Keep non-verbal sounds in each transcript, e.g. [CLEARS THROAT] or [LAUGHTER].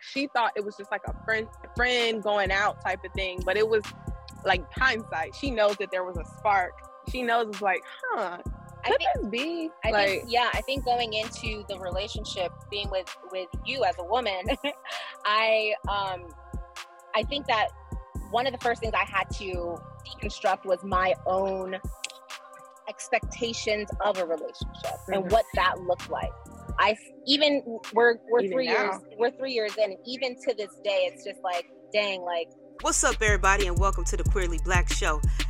she thought it was just like a friend friend going out type of thing, but it was like hindsight. She knows that there was a spark. She knows it's like, huh, I think, this be? I like, think, yeah, I think going into the relationship, being with with you as a woman, [LAUGHS] I um, I think that one of the first things I had to deconstruct was my own expectations of a relationship mm-hmm. and what that looked like. I even we're we're even three now. years we're three years in, and even to this day, it's just like, dang, like. What's up, everybody, and welcome to the Queerly Blax Show.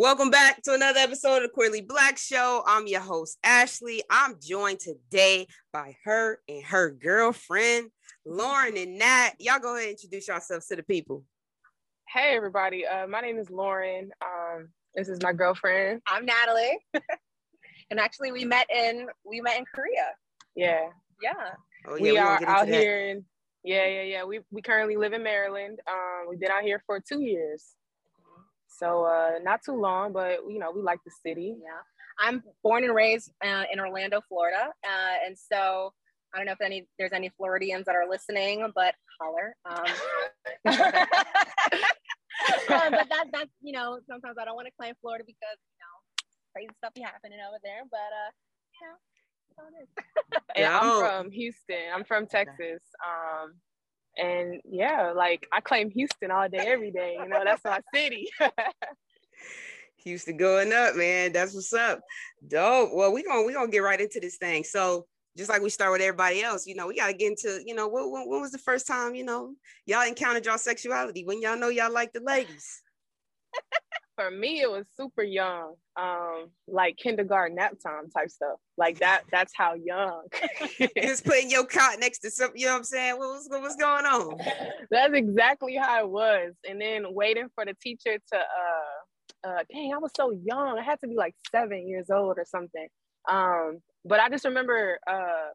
Welcome back to another episode of the Queerly Blax Show. I'm your host, Ashley. I'm joined today by her and her girlfriend, Lauren and Nat. Y'all go ahead and introduce yourselves to the people. Hey, everybody. Uh, my name is Lauren. Um, this is my girlfriend. I'm Natalie. [LAUGHS] and actually, we met in we met in Korea. Yeah. Yeah. Oh, yeah we, we are out here in yeah, yeah, yeah. We we currently live in Maryland. Um, we've been out here for two years. So uh, not too long, but you know, we like the city. Yeah. I'm born and raised uh, in Orlando, Florida. Uh, and so I don't know if any there's any Floridians that are listening, but holler. Um, [LAUGHS] uh, but that, that's, you know, sometimes I don't want to claim Florida because, you know, crazy stuff be happening over there. But, uh, you know, [LAUGHS] and I'm from Houston. I'm from Texas. Um, and yeah, like I claim Houston all day, every day. You know, that's my city. [LAUGHS] Houston going up, man. That's what's up. Dope. Well, we gonna we gonna get right into this thing. So just like we start with everybody else, you know, we gotta get into, you know, what when, when was the first time, you know, y'all encountered y'all sexuality when y'all know y'all like the ladies? [LAUGHS] for me it was super young um like kindergarten nap time type stuff. Like that that's how young. [LAUGHS] Just putting your cot next to something you know what i'm saying? What was, what was going on? [LAUGHS] That's exactly how it was. And then waiting for the teacher to uh uh dang i was so young. I had to be like seven years old or something. Um but i just remember uh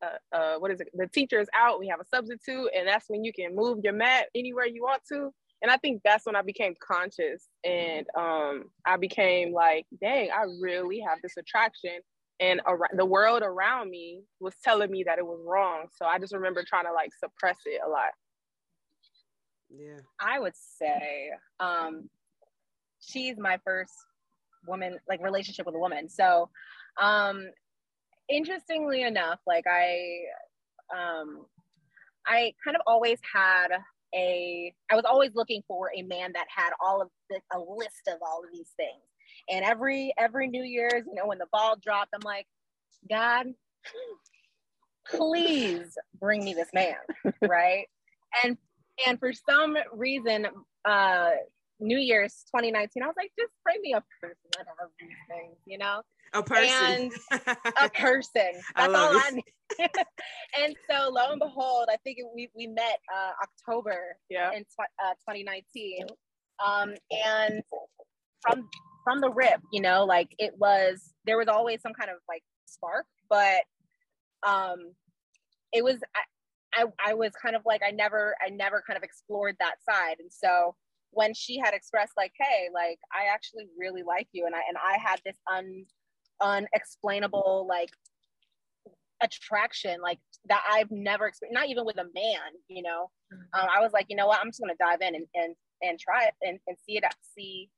uh, uh, what is it? The teacher is out. We have a substitute, and that's when you can move your mat anywhere you want to and I think that's when I became conscious and um, I became like, dang, I really have this attraction. And ar- the world around me was telling me that it was wrong. So I just remember trying to like suppress it a lot. Yeah. I would say um, she's my first woman, like relationship with a woman. So um, interestingly enough, like I, um, I kind of always had a I was always looking for a man that had all of the, a list of all of these things. And every every New Year's, you know, when the ball dropped, I'm like, God, please bring me this man, [LAUGHS] right? and and for some reason, uh, New Year's 2019, I was like, just bring me a person that has these things, you know? A person. And [LAUGHS] a person. That's I all I need. and so lo and behold, I think we, we met uh, October yeah. in tw- uh, 2019. Um, and from from the rip, you know, like it was there was always some kind of like spark, but um it was I, I, I was kind of like I never I never kind of explored that side. And so when she had expressed like, hey, like I actually really like you and I and I had this un unexplainable like attraction like that I've never experienced, not even with a man, you know. Mm-hmm. Um, I was like, you know what, I'm just gonna dive in and and, and try it and, and see it see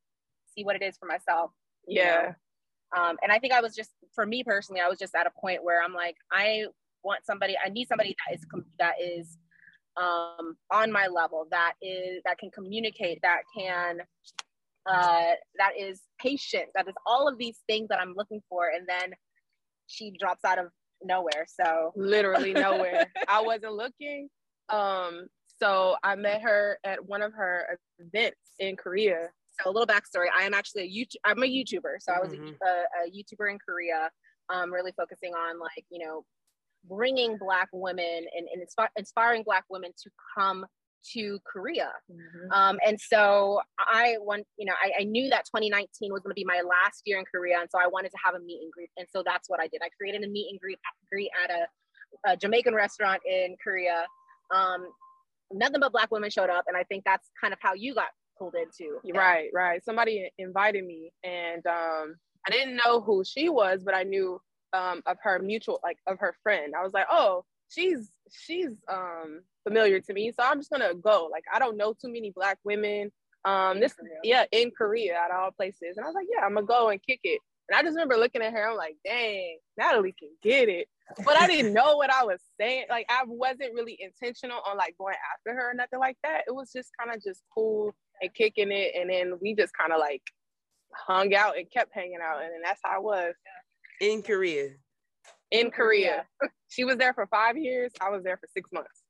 see what it is for myself. Yeah. Um, and I think I was just for me personally, I was just at a point where I'm like, I want somebody, I need somebody that is that is um on my level, that is that can communicate, that can uh that is patient, that is all of these things that I'm looking for. And then she drops out of nowhere. So literally [LAUGHS] nowhere. I wasn't looking. Um, so I met her at one of her events in Korea. So a little backstory: I am actually a YouTube. I'm a YouTuber. So I was mm-hmm. a, a, YouTuber in Korea, um, really focusing on like you know bringing black women and, and inspi- inspiring black women to come to Korea. Mm-hmm. Um, and so I want, you know, I, I knew that 2019 was going to be my last year in Korea. And so I wanted to have a meet and greet. And so that's what I did. I created a meet and greet, greet at a, a Jamaican restaurant in Korea. Um, nothing but black women showed up. And I think that's kind of how you got pulled into. Right, right. Somebody invited me and um, I didn't know who she was, but I knew um, of her mutual, like of her friend. I was like, oh, she's she's um familiar to me so i'm just gonna go. Like i don't know too many black women um this Korea. yeah in korea at all places. And i was like yeah i'm gonna go and kick it. And i just remember looking at her i'm like dang natalie can get it. But i didn't know what i was saying. Like i wasn't really intentional on like going after her or nothing like that. It was just kind of just cool and kicking it and then we just kind of like hung out and kept hanging out and then that's how i was in korea in Korea. she was there for five years. I was there for six months.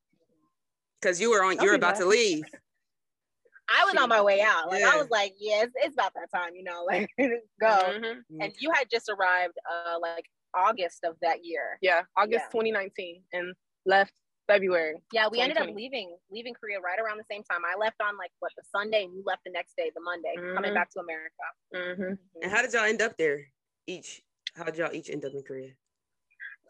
Because you were on, you're about to leave. [LAUGHS] I was on my way out. Like yeah. I was like, yeah, it's, it's, about that time, you know, [LAUGHS] like go. Mm-hmm. And you had just arrived uh like August of that year. Yeah, August yeah. 2019 and left February. Yeah, we ended up leaving leaving Korea right around the same time. I left on like what the Sunday and you left the next day, the Monday, mm-hmm. coming back to America. Mm-hmm. And how did y'all end up there? Each how did y'all each end up in Korea?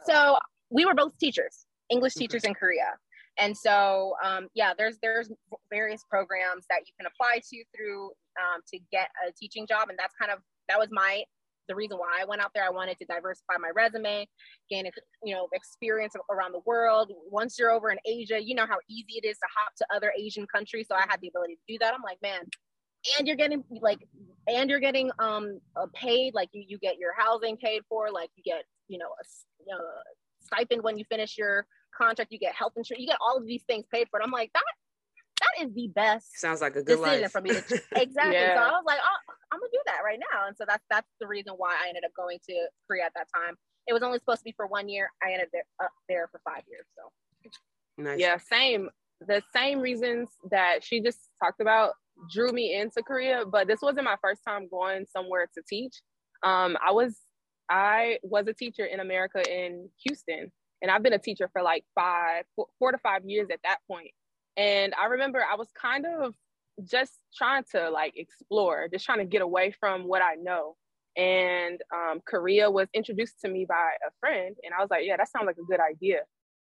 So we were both teachers, English teachers in Korea. And so, um, yeah, there's there's various programs that you can apply to through um, to get a teaching job, and that's kind of that was my the reason why I went out there. I wanted to diversify my resume, gain you know experience around the world. Once you're over in Asia, you know how easy it is to hop to other Asian countries. So I had the ability to do that. I'm like, man, and you're getting like, and you're getting um paid. Like you you get your housing paid for. Like you get you know a uh, stipend when you finish your contract. You get health insurance. You get all of these things paid for. And I'm like, that that is the best. Sounds like a good decision life. for me. To, [LAUGHS] exactly. yeah. So I was like, oh, I'm gonna do that right now. And so that's that's the reason why I ended up going to Korea at that time. It was only supposed to be for one year. I ended up there for five years. So. Nice. Yeah, same. The same reasons that she just talked about drew me into Korea, but this wasn't my first time going somewhere to teach. Um, I was I was a teacher in America in Houston, and I've been a teacher for like five, four, to five years at that point. And I remember I was kind of just trying to like explore, just trying to get away from what I know. And um, Korea was introduced to me by a friend, and I was like, yeah, that sounds like a good idea.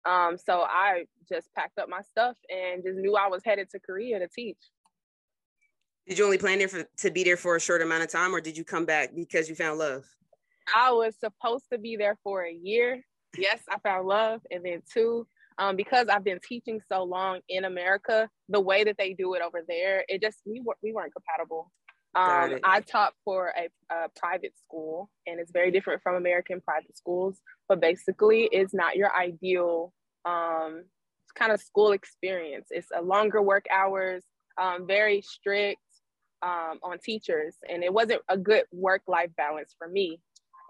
Um, so I just packed up my stuff and just knew I was headed to Korea to teach. Did you only plan there for, to be there for a short amount of time, or did you come back because you found love? I was supposed to be there for a year. Yes, I found love. And then two, um, because I've been teaching so long in America, the way that they do it over there, it just we were we weren't compatible. Um, I taught for a, a, private school, and it's very different from American private schools. But basically, it's not your ideal um, kind of school experience. It's a longer work hours, um, very strict um, on teachers, and it wasn't a good work life balance for me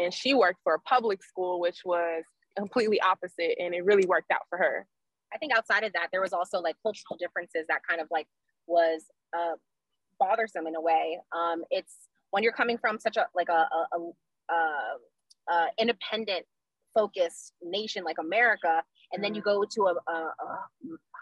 and she worked for a public school, which was completely opposite, and it really worked out for her. I think outside of that, there was also like cultural differences that kind of like was uh, bothersome in a way. Um, it's when you're coming from such a like a, a, a, a, independent focused nation like America, and then you mm-hmm. go to a, a, a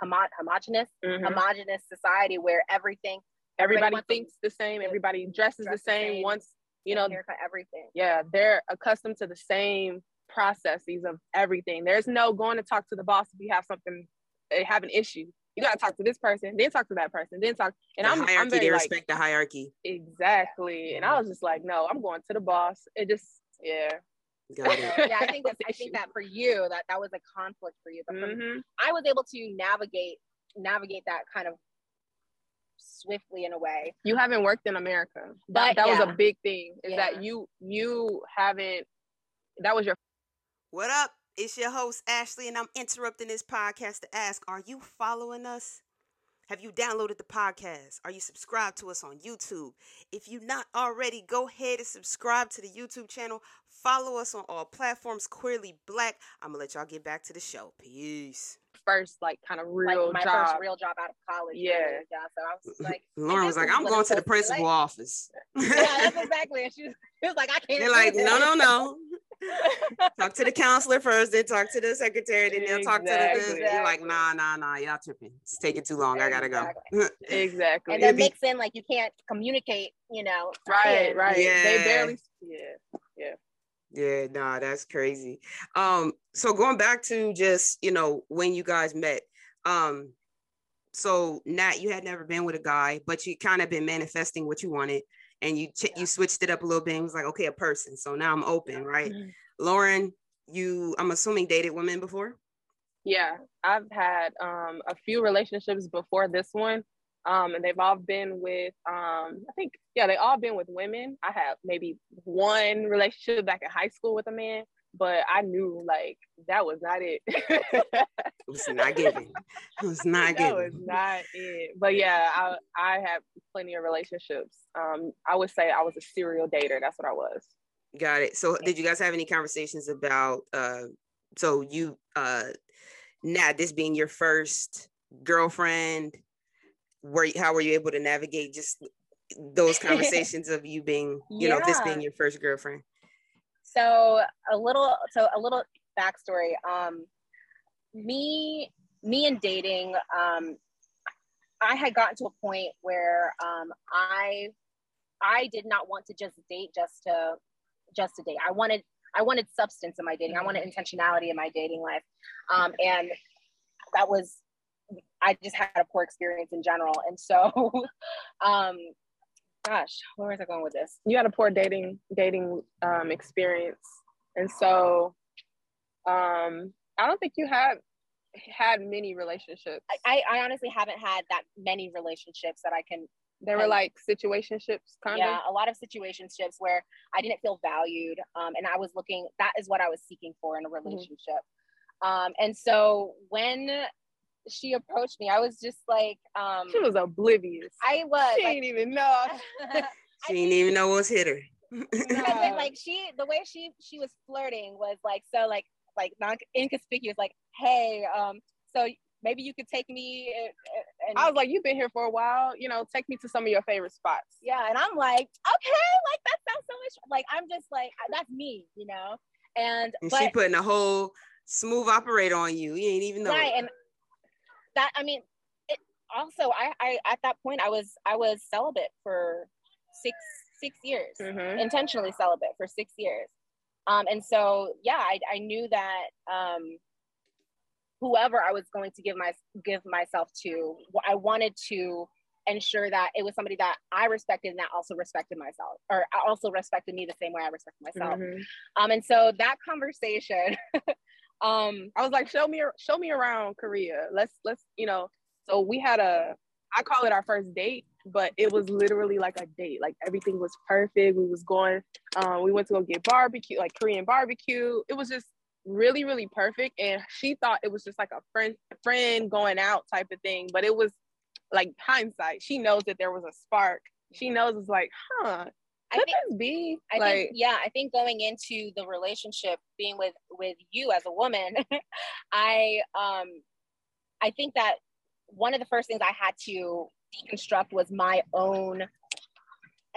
homo- homogenous mm-hmm. homogenous society where everything everybody, everybody thinks the same, everybody dresses, the same, same. wants you know haircut everything. yeah they're accustomed to the same processes of everything. There's no going to talk to the boss if you have something they have an issue. You got to talk to this person then talk to that person then talk and the i'm hierarchy, I'm very, they respect like, the hierarchy. Exactly. And i was just like no i'm going to the boss. It just yeah. Yeah, I think [LAUGHS] that I think that for you that that was a conflict for you. But for mm-hmm. I was able to navigate navigate that kind of swiftly in a way. You haven't worked in America. That, that yeah. was a big thing. Is yeah. that you you haven't that was your What up? It's your host Ashley and I'm interrupting this podcast to ask, are you following us? Have you downloaded the podcast? Are you subscribed to us on YouTube? If you're not already, go ahead and subscribe to the YouTube channel. Follow us on all platforms, Queerly Blax. I'm gonna let y'all get back to the show. Peace first like kind of real like my job. first real job out of college. Yeah. yeah. So I was like, Lauren was like, I'm going to the principal like. office. [LAUGHS] yeah, that's exactly. And she was, she was like, I can't. They're like, no, no, no. [LAUGHS] talk to the counselor first, then talk to the secretary, then they'll talk to the. Exactly. You're like, nah, nah, nah, y'all tripping. It's taking too long. I gotta go. exactly. [LAUGHS] and then It'd be- mix in like you can't communicate, you know. right, in. right. They Yeah. barely. Yeah. Yeah, nah, that's crazy. Um, so going back to just, you know, when you guys met, um, so Nat, you had never been with a guy, but you kind of been manifesting what you wanted and you ch- you switched it up a little bit and was like, okay, a person. So now I'm open, right? Mhm. Lauren, you I'm assuming dated women before? Yeah, I've had um, a few relationships before this one, um, and they've all been with, um, I think, yeah, they all been with women. I have maybe one relationship back in high school with a man, but I knew like that was not it. [LAUGHS] It was not given. It was not that was not it. But yeah, I I had plenty of relationships. Um, I would say I was a serial dater. That's what I was. Got it. So did you guys have any conversations about uh so you uh Nat, this being your first girlfriend, were how were you able to navigate just those [LAUGHS] conversations of you being, you know, this being your first girlfriend? So a little, so a little backstory. Um, me, me and dating. Um, I had gotten to a point where um, I, I did not want to just date just to, just to date. I wanted, I wanted substance in my dating. I wanted intentionality in my dating life, um, and that was, I just had a poor experience in general. And so, [LAUGHS] um, gosh, where was I going with this? You had a poor dating dating um, experience, and so um, I don't think you have had many relationships. I, I honestly haven't had that many relationships that I can. They were like situationships, kind yeah, of. Yeah, a lot of situationships where I didn't feel valued, um, and I was looking. That is what I was seeking for in a relationship. Um, and so when she approached me, I was just like, um, She was oblivious. I was. she like, didn't even know. [LAUGHS] She didn't even know what's hit her. because Yeah. then, like she, the way she she was flirting was like so like like non inconspicuous. Like, hey, um, so maybe you could take me. uh, uh, And, I was like, you've been here for a while. You know, take me to some of your favorite spots. yeah and i'm like okay like that sounds so much like i'm just like that's me you know and, And but she putting a whole smooth operator on you. You ain't even know. right it. and that i mean it also I, I at that point i was i was celibate for six six years Mhm. intentionally celibate for six years um and so yeah i, I knew that um whoever i was going to give my give myself to i wanted to ensure that it was somebody that i respected and that also respected myself or also respected me the same way i respected myself Mhm. um and so that conversation [LAUGHS] um I was like, show me, show me around Korea. Let's, let's, you know. So we had a, I call it our first date, but it was literally like a date. Like everything was perfect. We was going, um, we went to go get barbecue, like Korean barbecue. It was just really, really perfect. And she thought it was just like a friend, friend going out type of thing. But it was like hindsight. She knows that there was a spark. She knows it's like, huh, I could think this be I like? think yeah, I think going into the relationship, being with with you as a woman, [LAUGHS] I um I think that one of the first things I had to deconstruct was my own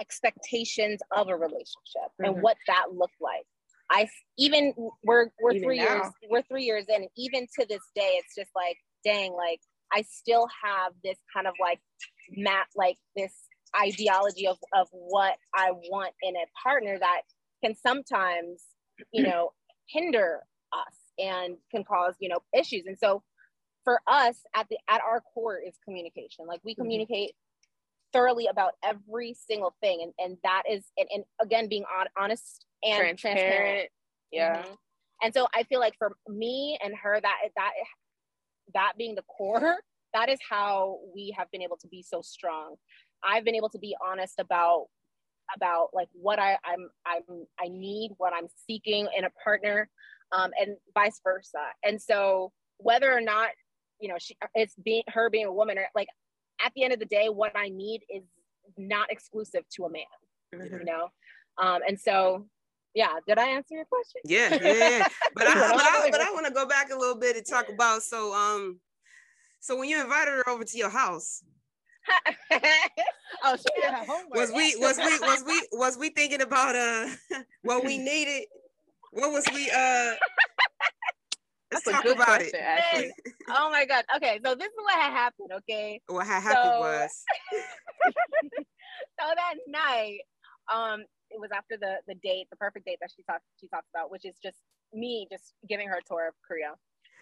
expectations of a relationship and Mhm. what that looked like. I even we're we're Even three years we're three years in, and even to this day, it's just like dang, like I still have this kind of like map, like this ideology of of what I want in a partner that can sometimes, you know, hinder us and can cause, you know, issues. And so for us at the at our core is communication. Like we Mhm. communicate thoroughly about every single thing. And and that is and, and again being on, honest and transparent. transparent. Yeah. Mhm. And so I feel like for me and her, that that that being the core, [LAUGHS] that is how we have been able to be so strong. I've been able to be honest about about like what I, I'm I'm I need, what I'm seeking in a partner, um, and vice versa. And so whether or not you know she it's being her being a woman or like at the end of the day, what I need is not exclusive to a man, you know. Um, and so yeah, did I answer your question? Yeah, yeah, yeah. [LAUGHS] But I, but I, but I want to go back a little bit and talk about so um, so when you invited her over to your house, [LAUGHS] oh, she did her homework. was we was we was we was we thinking about uh [LAUGHS] what we [LAUGHS] needed What was we uh let's That's a talk good about question, it. Ashley. oh my god. Okay, so this is what had happened. Okay, What ha- happened So- was so that night, um, it was after the the date, the perfect date that she talked she talked about, which is just me just giving her a tour of Korea.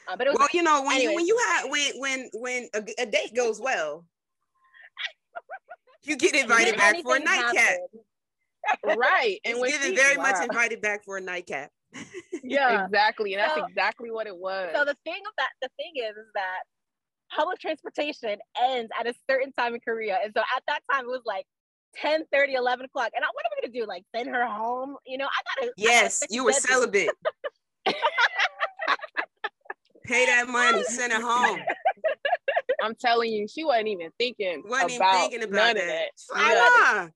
Um, but it was well, you know, when you when you have when when when a, a date goes well, you get invited back for a nightcap. happened- right. And And when given she- very much invited back for a nightcap. Yeah. [LAUGHS] exactly. And that's So- exactly what it was. So the thing of that, the thing is, is that public transportation ends at a certain time in Korea, and so at that time it was like 10, 30, 11 o'clock. And I, what am I gonna do? Like send her home? You know, I gotta. I gotta Yes, you were celibate. [LAUGHS] Pay that money, send it home. [LAUGHS] I'm telling you, she wasn't even thinking Wasn't even about thinking about none that. of that. Yeah. "Ah."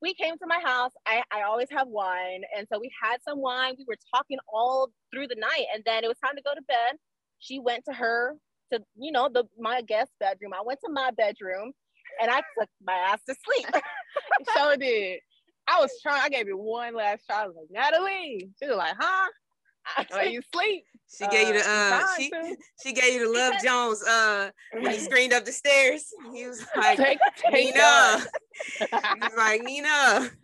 we came to my house. I, I always have wine. And so we had some wine. We were talking all through the night. And then it was time to go to bed. She went to her, to, you know, the my guest bedroom. I went to my bedroom and I took my ass to sleep. [LAUGHS] So did. I was trying. I gave it one last try. I was like, Natalie. She was like, huh? Are you sleep? She gave you the uh she to. she gave you the Love Jones uh when he [LAUGHS] screamed up the stairs. He was like take, take Nina. that. [LAUGHS] He was like Nina. [LAUGHS]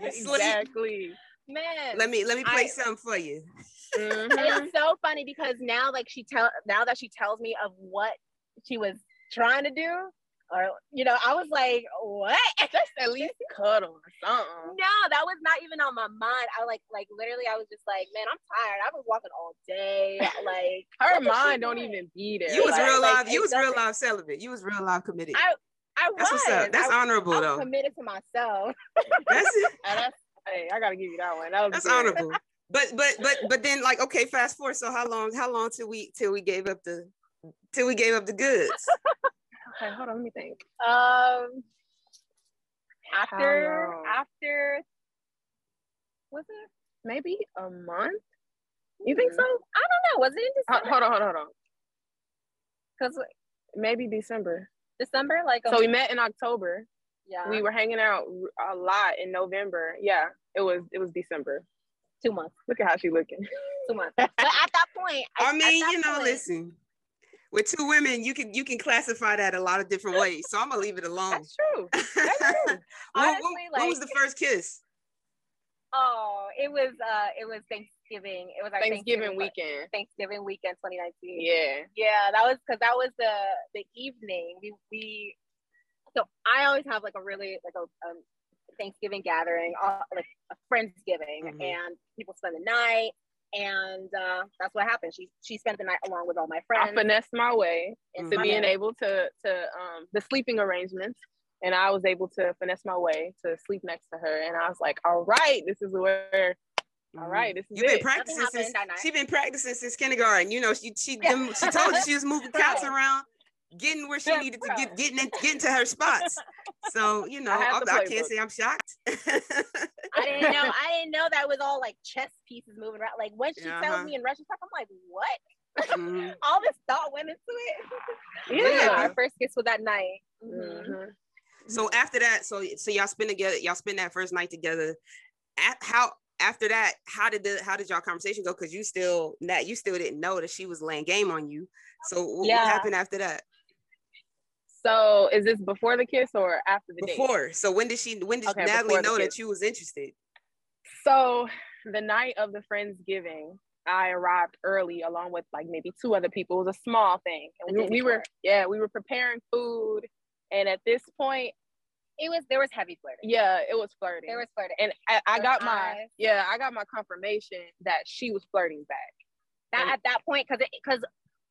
You sleep. exactly. Man. Let me let me play I- something for you. Mhm. it's so funny because now like she tell now that she tells me of what she was trying to do or you know i was like what [LAUGHS] Just at least cuddle or something. no that was not even on my mind i like like literally i was just like man i'm tired I've been walking all day [LAUGHS] like Her what is she mind don't doing? even be there. You was Right, real like, live. You was real doesn't- live celibate. You was real live committed. I- i That's was what's up. That's I, honorable I was though. committed to myself [LAUGHS] That's And that's, hey, I gotta give you that one. That was that's good. honorable. But but but but then like okay, fast forward. So how long how long till we till we gave up the till we gave up the goods? Okay, hold on. Let me think. um after after was it Maybe a month. You think so? i don't know was it in december Hold on, hold on, hold on. because Maybe December. december like a So we met in October. yeah We were hanging out a lot in November. Yeah, it was it was December. two months Look at how she looking. two months. [LAUGHS] But at that point, I at mean, you know, point- listen. With two women, you can you can classify that a lot of different ways. So I'm gonna leave it alone. That's true. That's true. [LAUGHS] When- when- Honestly, when was the first kiss? Oh, it was uh, it was Thanksgiving. It was our Thanksgiving week- weekend. Thanksgiving weekend, 2019. Yeah. yeah, that was because that was the the evening. We we. So I always have like a really like a um, Thanksgiving gathering, uh, like a friendsgiving, Mhm. and people spend the night. And uh, that's what happened. She she spent the night along with all my friends. I finessed my way in to my being able to to um the sleeping arrangements. And I was able to finesse my way to sleep next to her. And I was like, all right, this is where all right, this is You've been it. practicing Nothing since happened that night. she been practicing since kindergarten. You know, she she Yeah. them, she told you she was moving [LAUGHS] counts Right. around, getting where she Yeah, needed to get getting in, getting to her spots. [LAUGHS] So you know, I I, I can't say I'm shocked. I didn't know. [LAUGHS] I didn't know that was all like chess pieces moving around. Like when she Uh-huh. tells me in Russian talk, I'm like, what? Mhm. [LAUGHS] All this thought went into it. Yeah. Our first kiss was that night. Mhm. Mhm. So after that, so so y'all spend together, y'all spend that first night together. At how after that, how did the how did y'all conversation go? Because you still that you still didn't know that she was laying game on you. So what Yeah. happened after that? So is this before the kiss or after the date? Before. So when did she when did Okay, Natalie know that kiss. you was interested? So the night of the Friendsgiving, I arrived early along with like maybe two other people. It was a small thing. And we, we were, yeah, we were preparing food. And at this point, It was there was heavy flirting. yeah, it was flirting. There was flirting. and I, I Her got my, eyes. yeah, I got my confirmation that she was flirting back. that and- at that point because because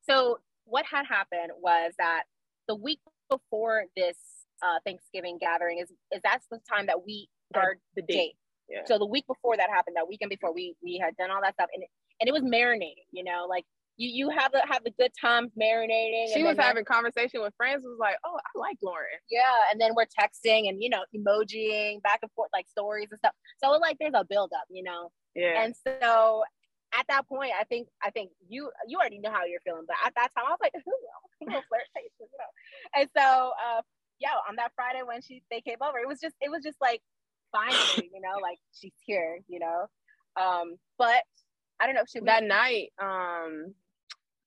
so what had happened was that the week before this uh, Thanksgiving gathering is is that's the time that we our the date. date. Yeah. So the week before that happened, that weekend before we we had done all that stuff, and it, and it was marinating. You know, like you you have the have the good times marinating. She was having conversation with friends. Was like, oh, I like Lauren. yeah, and then we're texting and you know emojiing back and forth like stories and stuff. So like there's a build up, you know. Yeah. And so at that point, I think I think you you already know how you're feeling, but at that time I was like, ooh, a little flirtation, you know. And so uh yeah, on that Friday when she they came over, it was just it was just like finally, you know, like she's here, you know. Um, but I don't know. Should that night, um,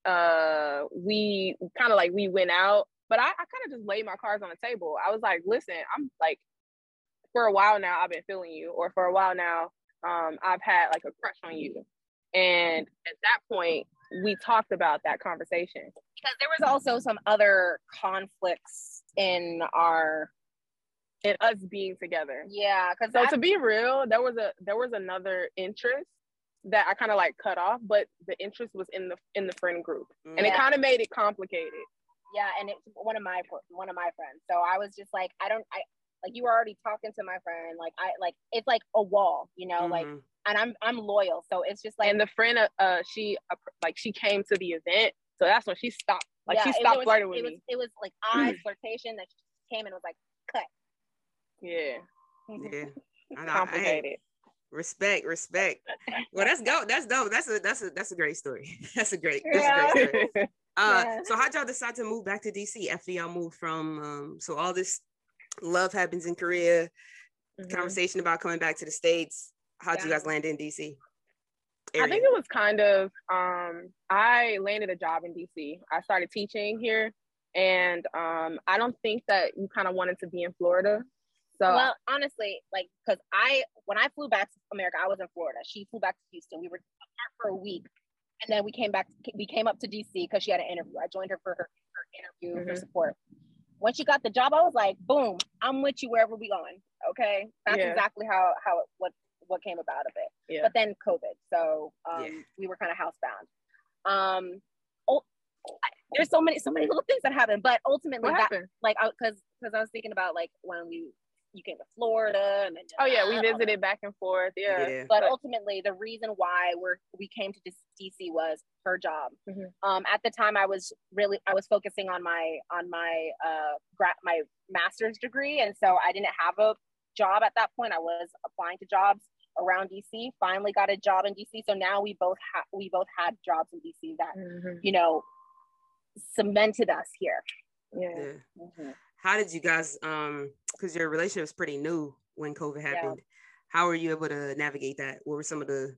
uh, we kind of like we went out, but I, I kind of just laid my cards on the table. I was like, listen, I'm like, for a while now, I've been feeling you, or for a while now, um, I've had like a crush on you. And at that point, we talked about that conversation because there was also some other conflicts in our in us being together. Yeah, because so to be real, there was a there was another interest that I kind of like cut off, but the interest was in the in the friend group, and it kind of made it complicated. Yeah, and it's one of my one of my friends. So I was just like, I don't, I like you were already talking to my friend. Like I like it's like a wall, you know, mm-hmm. like and I'm I'm loyal, so it's just like and the friend uh, uh she uh, like she came to the event, so that's when she stopped. Like yeah, she stopped was, flirting with it me. Was, it was like [CLEARS THROAT] I flirtation that she came and was like cut. Yeah. Yeah. [LAUGHS] I know, Complicated. I, respect, respect. Well, that's go. That's dope. That's a that's a that's a great story. [LAUGHS] That's a great. That's yeah. a great story. [LAUGHS] Uh, yeah. So how'd y'all decide to move back to DC after y'all moved from? Um, so all this love happens in Korea. Mm-hmm. Conversation about coming back to the states. How'd yeah. you guys land in DC? Area? I think it was kind of. Um, I landed a job in DC. I started teaching here, and um, I don't think that you kind of wanted to be in Florida. So well, honestly, like because I when I flew back to America, I was in Florida. She flew back to Houston. We were apart for a week, and then we came back. We came up to DC because she had an interview. I joined her for her, her interview mm-hmm. for support. When she got the job, I was like, "Boom! I'm with you wherever we going." Okay, that's yeah. exactly how how it, what what came about of it. Yeah. But then COVID, so um, yeah. we were kind of housebound. Um, oh, there's so many so many little things that happened, but ultimately, that, like, because because I was thinking about like when we you came to Florida and then oh yeah, we visited back and forth. Yeah. yeah. But, but, ultimately the reason why we're we came to DC was her job. Mm-hmm. Um, at the time I was really I was focusing on my on my uh gra- my master's degree and so I didn't have a job at that point. I was applying to jobs around DC. Finally got a job in DC. So now we both have we both had jobs in DC that mm-hmm. you know cemented us here. Yeah. yeah. Mm-hmm how did you guys um because your relationship was pretty new when covid happened yeah. how were you able to navigate that what were some of the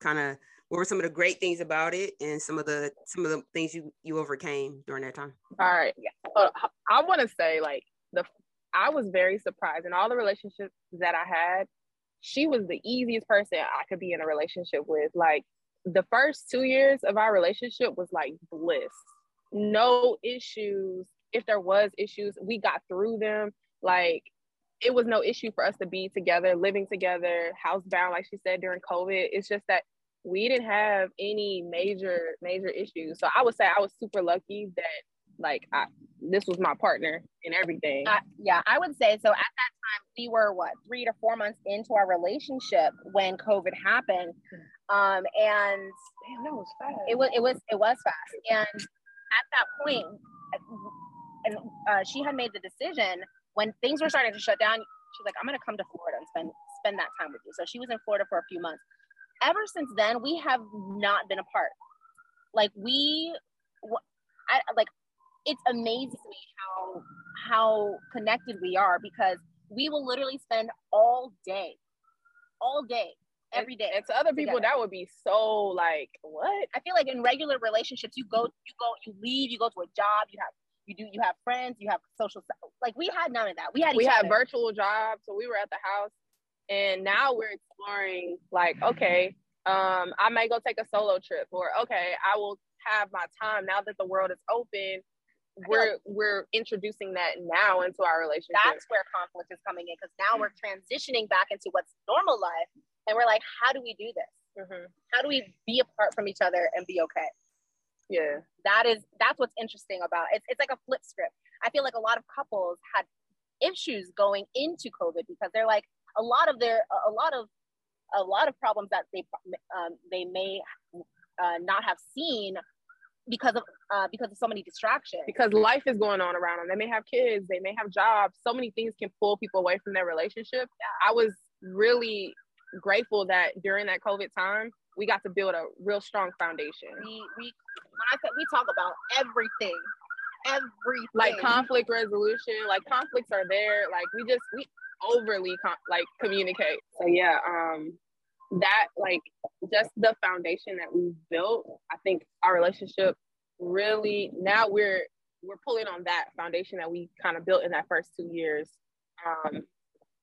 kind of what were some of the great things about it and some of the some of the things you you overcame during that time all right yeah. uh, i want to say like the i was very surprised in all the relationships that i had she was the easiest person i could be in a relationship with like the first two years of our relationship was like bliss no issues if there was issues, we got through them. Like it was no issue for us to be together, living together, housebound, like she said during COVID. It's just that we didn't have any major major issues. So I would say I was super lucky that like I, this was my partner in everything. Uh, yeah, I would say so. At that time, we were what three to four months into our relationship when COVID happened, um, and Damn, that was fast. It was it was it was fast, and at that point, and uh, she had made the decision when things were starting to shut down. She's like, I'm gonna come to Florida and spend spend that time with you. So she was in Florida for a few months. Ever since then, we have not been apart. Like we, I like, it's amazing to me how how connected we are because we will literally spend all day, all day every day. And to other people, together. that would be so like what? I feel like in regular relationships, you go, you go, you leave, you go to a job, you have you do you have friends you have social like we had none of that we had we had virtual jobs so we were at the house and now we're exploring like okay um i might go take a solo trip or okay i will have my time now that the world is open we're like we're introducing that now into our relationship that's where conflict is coming in because now we're transitioning back into what's normal life and we're like how do we do this mm-hmm. how do we be apart from each other and be okay yeah that is that's what's interesting about it. it's, it's like a flip script i feel like a lot of couples had issues going into covid because they're like a lot of their a lot of a lot of problems that they um, they may uh, not have seen because of uh, because of so many distractions. Because life is going on around them. They may have kids. They may have jobs. So many things can pull people away from their relationship. Yeah. I was really grateful that during that COVID time, we got to build a real strong foundation. We we when I said we talk about everything, everything like conflict resolution. Like conflicts are there. Like we just we overly com- like communicate. So yeah, um, that like just the foundation that we've built, I think our relationship really now we're we're pulling on that foundation that we kind of built in that first two years um,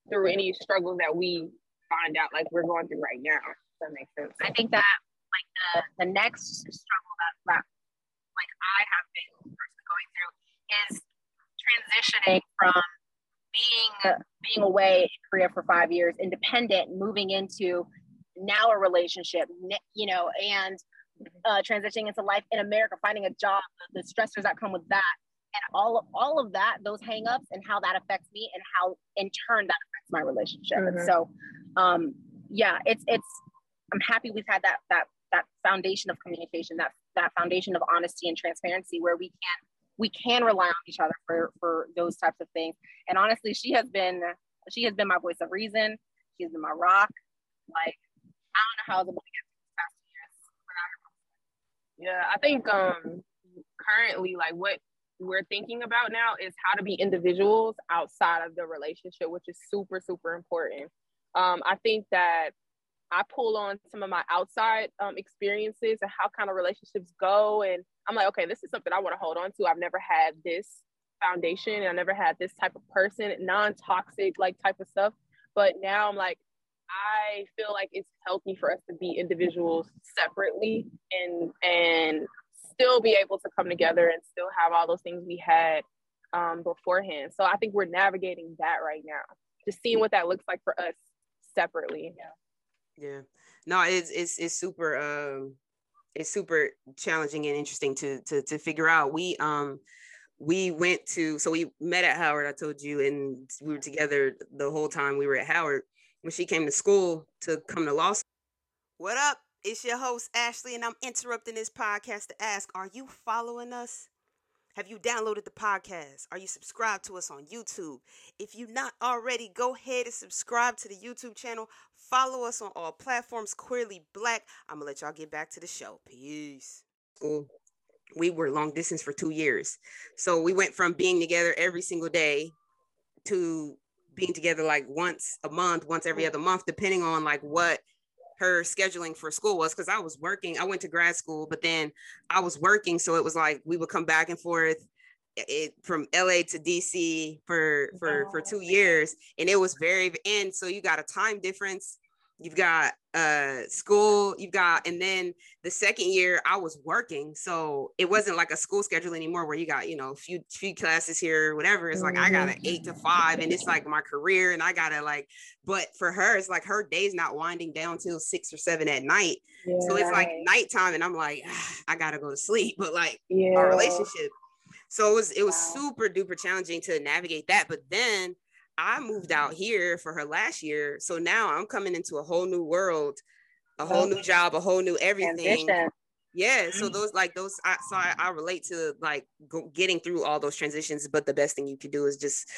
through any struggles that we find out like we're going through right now. that makes sense. I think that like the the next struggle that, that like I have been personally going through is transitioning from being being away in Korea for five years, independent, moving into now a relationship, you know, and uh, transitioning into life in America, finding a job, the stressors that come with that, and all of all of that, those hangups, and how that affects me, and how in turn that affects my relationship. Mm-hmm. And so, um, yeah, it's it's. I'm happy we've had that that that foundation of communication, that that foundation of honesty and transparency, where we can we can rely on each other for for those types of things. And honestly, she has been she has been my voice of reason. She's been my rock. Like How was able to get yeah, I think um currently like what we're thinking about now is how to be individuals outside of the relationship, which is super, super important. Um, I think that I pull on some of my outside um, experiences and how kind of relationships go. And I'm like, okay, this is something I want to hold on to. I've never had this foundation. and I never had this type of person, non toxic, like type of stuff. But now I'm like, I feel like it's healthy for us to be individuals separately and and still be able to come together and still have all those things we had um, beforehand. So I think we're navigating that right now, just seeing what that looks like for us separately. Yeah. Yeah. No, it's it's it's super um it's super challenging and interesting to to to figure out. We um we went to so we met at Howard, I told you, and we were together the whole time we were at Howard when she came to school to come to law school. What up? It's your host, Ashley, and I'm interrupting this podcast to ask Are you following us? Have you downloaded the podcast? Are you subscribed to us on YouTube? If you're not already, go ahead and subscribe to the YouTube channel. Follow us on all platforms, Queerly Blax. I'm going to let y'all get back to the show. Peace. We were long distance for two years. So we went from being together every single day to being together like once a month, once every other month, depending on like what her scheduling for school was because I was working. I went to grad school, but then I was working, so it was like we would come back and forth it from LA to DC for for for two years, and it was very and so you got a time difference you've got uh school you've got and then the second year i was working so it wasn't like a school schedule anymore where you got you know a few few classes here whatever it's like i got an eight to five and it's like my career and i gotta like but for her it's like her day's not winding down till six or seven at night yeah. so it's like nighttime and i'm like ah, i gotta go to sleep but like yeah. our relationship so it was it was wow. super duper challenging to navigate that but then I moved out here for her last year. So now I'm coming into a whole new world, a whole new job, a whole new everything. Transition. Yeah. So mm. those like those, I, so I, I relate to like go, getting through all those transitions. But the best thing you can do is just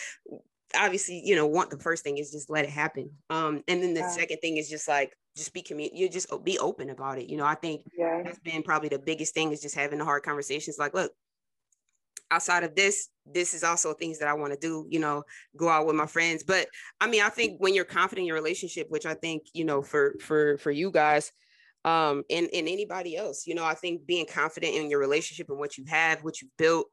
obviously, you know, want the first thing is just let it happen. Um, and then the yeah. second thing is just like just be commu- you just be open about it. You know, I think yeah. that's been probably the biggest thing is just having the hard conversations. Like, look, outside of this this is also things that i want to do you know go out with my friends but i mean i think when you're confident in your relationship which i think you know for for for you guys um and and anybody else you know i think being confident in your relationship and what you have what you've built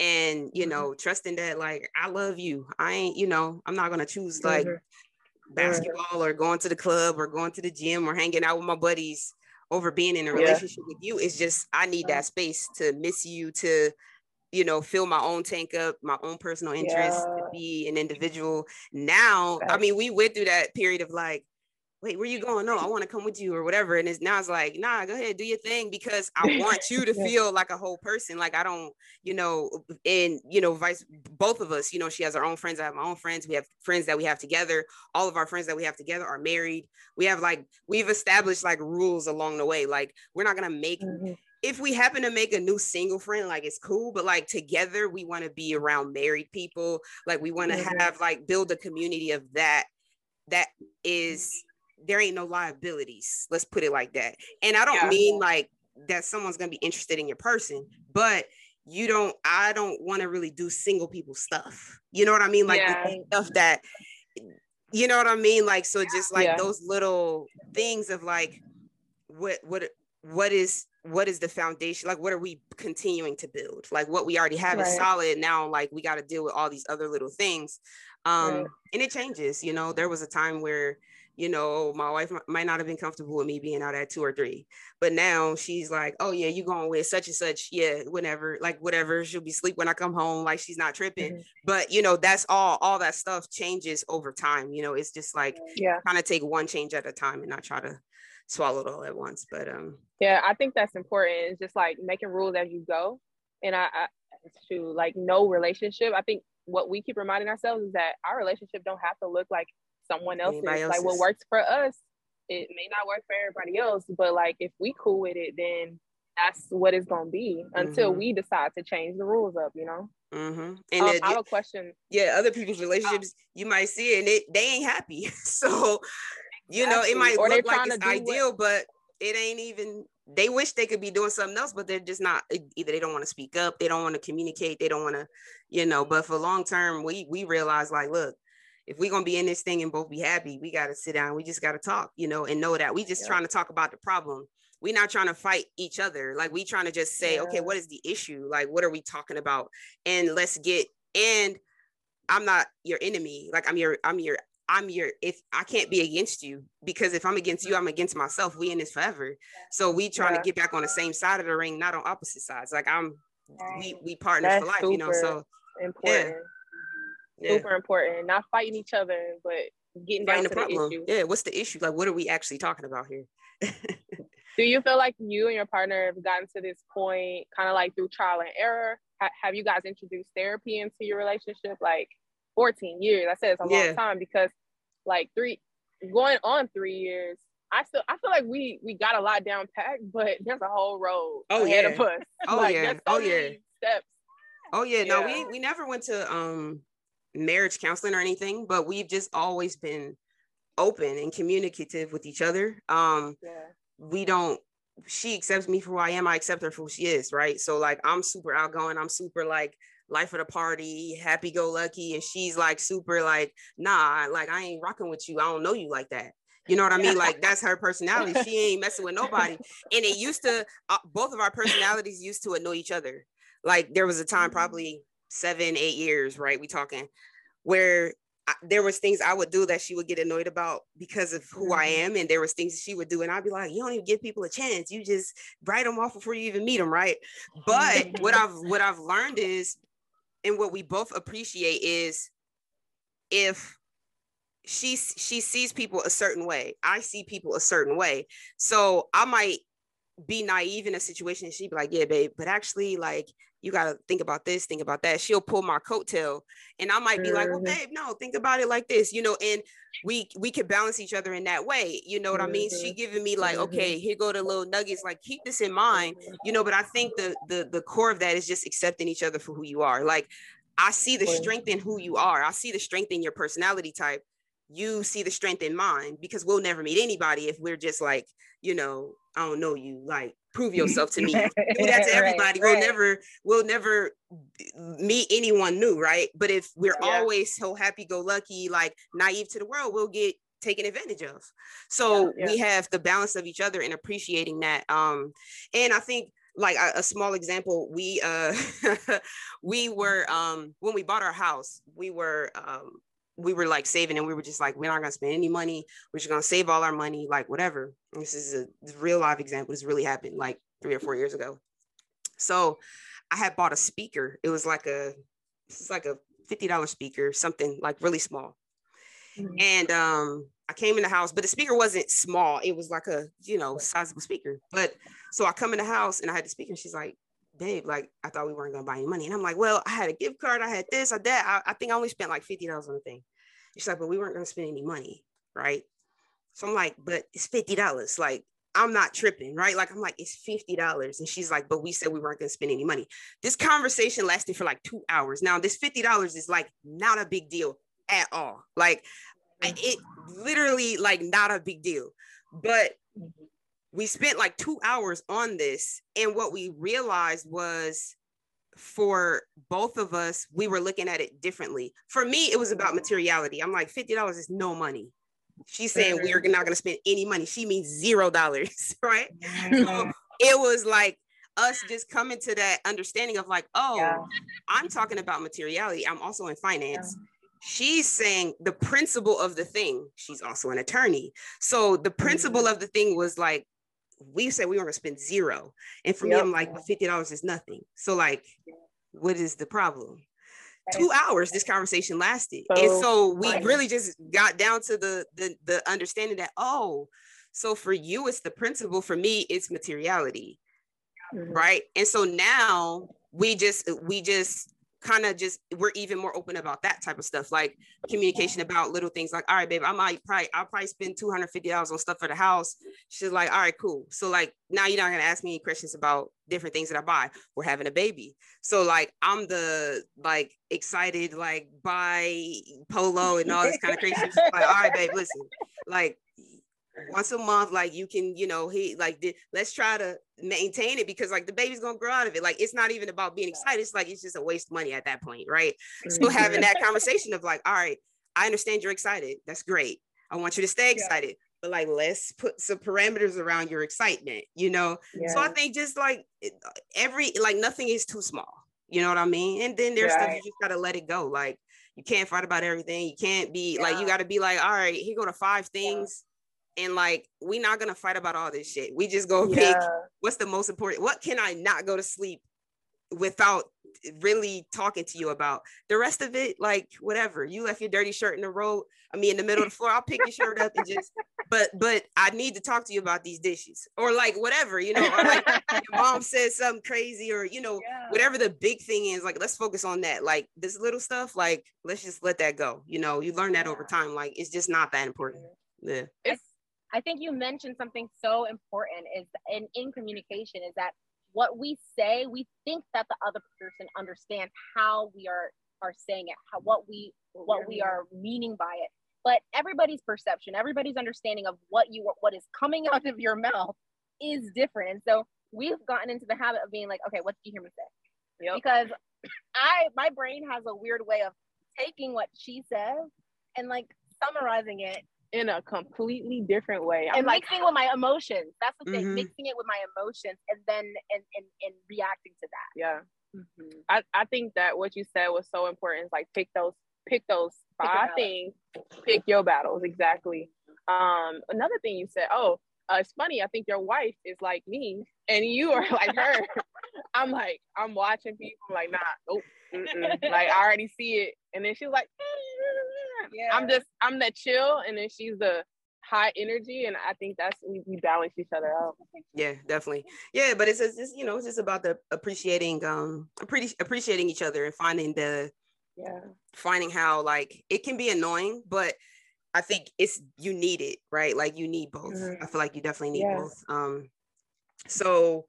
and you mm-hmm. know mm-hmm. trusting that like i love you i ain't you know i'm not gonna choose like mm-hmm. basketball or going to the club or going to the gym or hanging out with my buddies over being in a relationship yeah. with you it's just i need that space to miss you to you know, fill my own tank up, my own personal interest, yeah. to be an individual. Now, I mean, we went through that period of like, wait, where you going? No, I want to come with you or whatever. And it's now it's like, nah, go ahead, do your thing because I [LAUGHS] want you to feel like a whole person. Like I don't, you know, and you know, vice both of us, you know, she has our own friends. I have my own friends. We have friends that we have together. All of our friends that we have together are married. We have like we've established like rules along the way. Like we're not gonna make mm-hmm if we happen to make a new single friend, like it's cool, but like together we want to be around married people. Like we want to mm-hmm. have like build a community of that. That is there ain't no liabilities. Let's put it like that. And I don't yeah. mean like that someone's gonna be interested in your person, but you don't. I don't want to really do single people stuff. You know what I mean? Like yeah. stuff that you know what I mean? Like, so just like yeah. those little things of like, what, what, what is, what is the foundation? Like, what are we continuing to build? Like, what we already have right. is solid. Now, like, we got to deal with all these other little things. Um, right. and it changes. You know, there was a time where you know, my wife might not have been comfortable with me being out at two or three, but now she's like, oh yeah, you going with such and such, yeah, whatever, like whatever. She'll be sleep when I come home, like she's not tripping. Mm-hmm. But you know, that's all. All that stuff changes over time. You know, it's just like yeah, kind of take one change at a time and not try to swallow it all at once. But um, yeah, I think that's important. It's just like making rules as you go, and I, I it's true. Like no relationship. I think what we keep reminding ourselves is that our relationship don't have to look like someone else's. else's. Like what works for us, it may not work for everybody else. But like if we cool with it, then that's what it's gonna be until mm-hmm. we decide to change the rules up. You know. Mm-hmm. And um, I have a question. Yeah, other people's relationships, you might see it, and it they ain't happy. [LAUGHS] so, you know, it might or look like it's ideal, what... but it ain't even. They wish they could be doing something else, but they're just not. Either they don't want to speak up, they don't want to communicate, they don't want to, you know. But for long term, we we realize like, look, if we're gonna be in this thing and both be happy, we gotta sit down. We just gotta talk, you know, and know that we just yeah. trying to talk about the problem. We're not trying to fight each other. Like we trying to just say, yeah. okay, what is the issue? Like, what are we talking about? And let's get and I'm not your enemy. Like I'm your, I'm your, I'm your, if I can't be against you, because if I'm against you, I'm against myself. We in this forever. So we trying yeah. to get back on the same side of the ring, not on opposite sides. Like I'm we we partners That's for life, you know. So important yeah. super important. Not fighting each other, but getting down to the, problem. the. Yeah, what's the issue? Like, what are we actually talking about here? [LAUGHS] Do you feel like you and your partner have gotten to this point, kind of like through trial and error? Ha- have you guys introduced therapy into your relationship? Like 14 years. I said it's a yeah. long time because, like three, going on three years. I still I feel like we we got a lot down packed, but there's a whole road oh, ahead yeah. of us. [LAUGHS] Oh like, yeah. So oh yeah. Steps. Oh yeah. yeah. No, we we never went to um marriage counseling or anything, but we've just always been open and communicative with each other. Um, yeah. we don't she accepts me for who I am, I accept her for who she is, right? So like I'm super outgoing, I'm super like life of the party, happy go lucky, and she's like super like, nah, like I ain't rocking with you. I don't know you like that. You know what I mean? Like that's her personality. She ain't messing with nobody. And it used to, uh, both of our personalities used to annoy each other. Like there was a time, mm-hmm. probably seven, eight years, right? We talking where I, there was things I would do that she would get annoyed about because of who I mm-hmm. am, and there was things she would do, and I'd be like, "You don't even give people a chance. You just write them off before you even meet them, right?" But [LAUGHS] what I've what I've learned is, and what we both appreciate is, if she she sees people a certain way, I see people a certain way, so I might be naive in a situation she'd be like, Yeah, babe, but actually, like, you got to think about this, think about that. She'll pull my coattail, and I might be like, "Well, mm-hmm. babe, no, think about it like this," you know. And we we could balance each other in that way, you know what. I mean? She mm-hmm. giving me like, mm-hmm. "Okay, here go the little nuggets. Like, keep this in mind," you know. But I think the the the core of that is just accepting each other for who you are. Like, I see the strength in who you are. I see the strength in your personality type. You see the strength in mine because we'll never meet anybody if we're just like, you know, I don't know you. Like, prove [LAUGHS] yourself to me. Do that to everybody. Right, we'll never, we'll never meet anyone new, right? But if we're yeah. always so happy go lucky, like naive to the world, we'll get taken advantage of. So yeah, yeah. we have the balance of each other and appreciating that. Um, and I think like a, a small example, we uh [LAUGHS] we were um when we bought our house, we were um we were like saving and we were just like, we're not gonna spend any money. We're just gonna save all our money, like whatever. This is a real live example. This really happened like three or four years ago. So I had bought a speaker. It was like a, this is like a $50 speaker, something like really small. Mm-hmm. And um, I came in the house, but the speaker wasn't small. It was like a, you know, sizable speaker. But so I come in the house and I had the speaker and she's like, babe, like I thought we weren't gonna buy any money. And I'm like, well, I had a gift card, I had this, I that. I, I think I only spent like $50 on the thing. She's like, but we weren't gonna spend any money, right? So I'm like, but it's $50. Like, I'm not tripping, right? Like, I'm like, it's $50. And she's like, but we said we weren't gonna spend any money. This conversation lasted for like two hours. Now, this $50 is like not a big deal at all. Like it literally like not a big deal. But mm-hmm. We spent like two hours on this and what we realized was for both of us, we were looking at it differently. For me, it was about materiality. I'm like, $50 is no money. She's saying we're not going to spend any money. She means zero dollars, [LAUGHS] right? So it was like us just coming to that understanding of like, oh, yeah. I'm talking about materiality. I'm also in finance. Yeah. She's saying the principle of the thing. She's also an attorney. So the principle mm-hmm. of the thing was like, we said we were gonna spend zero. And for yep. me, I'm like, $50 is nothing. So like, what is the problem? Two hours this conversation lasted. So, and so we really just got down to the, the the understanding that, oh, so for you, it's the principle. For me, it's materiality. Mm-hmm. Right. And so now we just we just kind of just we're even more open about that type of stuff like communication about little things like all right babe i might probably i'll probably spend $250 on stuff for the house. She's like all right cool. So like now you're not going to ask me any questions about different things that i buy. We're having a baby. So like i'm the like excited like buy polo and all this kind of crazy like all right babe listen. Like once a month like you can you know he like let's try to maintain it because like the baby's gonna grow out of it. Like it's not even about being excited. It's like it's just a waste of money at that point right? So mm-hmm. having that conversation of like all right i understand you're excited. That's great. I want you to stay excited yeah. but like let's put some parameters around your excitement you know? Yeah. so i think just like every like nothing is too small you know what i mean? And then there's right. stuff you just gotta let it go. Like you can't fight about everything. You can't be yeah. like you got to be like all right here go to five things and like we're not gonna fight about all this shit. We just go yeah. pick what's the most important. What can I not go to sleep without really talking to you about? The rest of it, like whatever. You left your dirty shirt in the road. I mean, in the middle of the floor. I'll pick your shirt up and just. [LAUGHS] But but I need to talk to you about these dishes or like whatever you know. Or like [LAUGHS] your mom says something crazy or you know yeah. whatever the big thing is. Like let's focus on that. Like this little stuff. Like let's just let that go. You know, you learn that over time. Like it's just not that important. Yeah. It's I think you mentioned something so important is in, in communication is that what we say, we think that the other person understands how we are are saying it, how what we what we are meaning by it. But everybody's perception, everybody's understanding of what you what is coming out of your mouth is different. And so we've gotten into the habit of being like, okay, what did you hear me say? Yep. Because I my brain has a weird way of taking what she says and like summarizing it in a completely different way. I'm and like, mixing with my emotions. That's the thing. Mm-hmm. Mixing it with my emotions and then and and, and reacting to that. Yeah. Mm-hmm. I, I think that what you said was so important. Is like pick those pick those five pick things, pick your battles exactly. Um, another thing you said, oh, uh, it's funny. I think your wife is like me, and you are [LAUGHS] like her. I'm like, I'm watching people. I'm like, nah, nope. like I already see it, and then she's like, yeah. I'm just I'm the chill, and then she's the high energy, and I think that's we, we balance each other out. Yeah, definitely. Yeah, but it's just you know it's just about the appreciating um appreci- appreciating each other and finding the yeah finding how like it can be annoying, but I think it's you need it right. Like you need both. Mm-hmm. I feel like you definitely need both. Um, so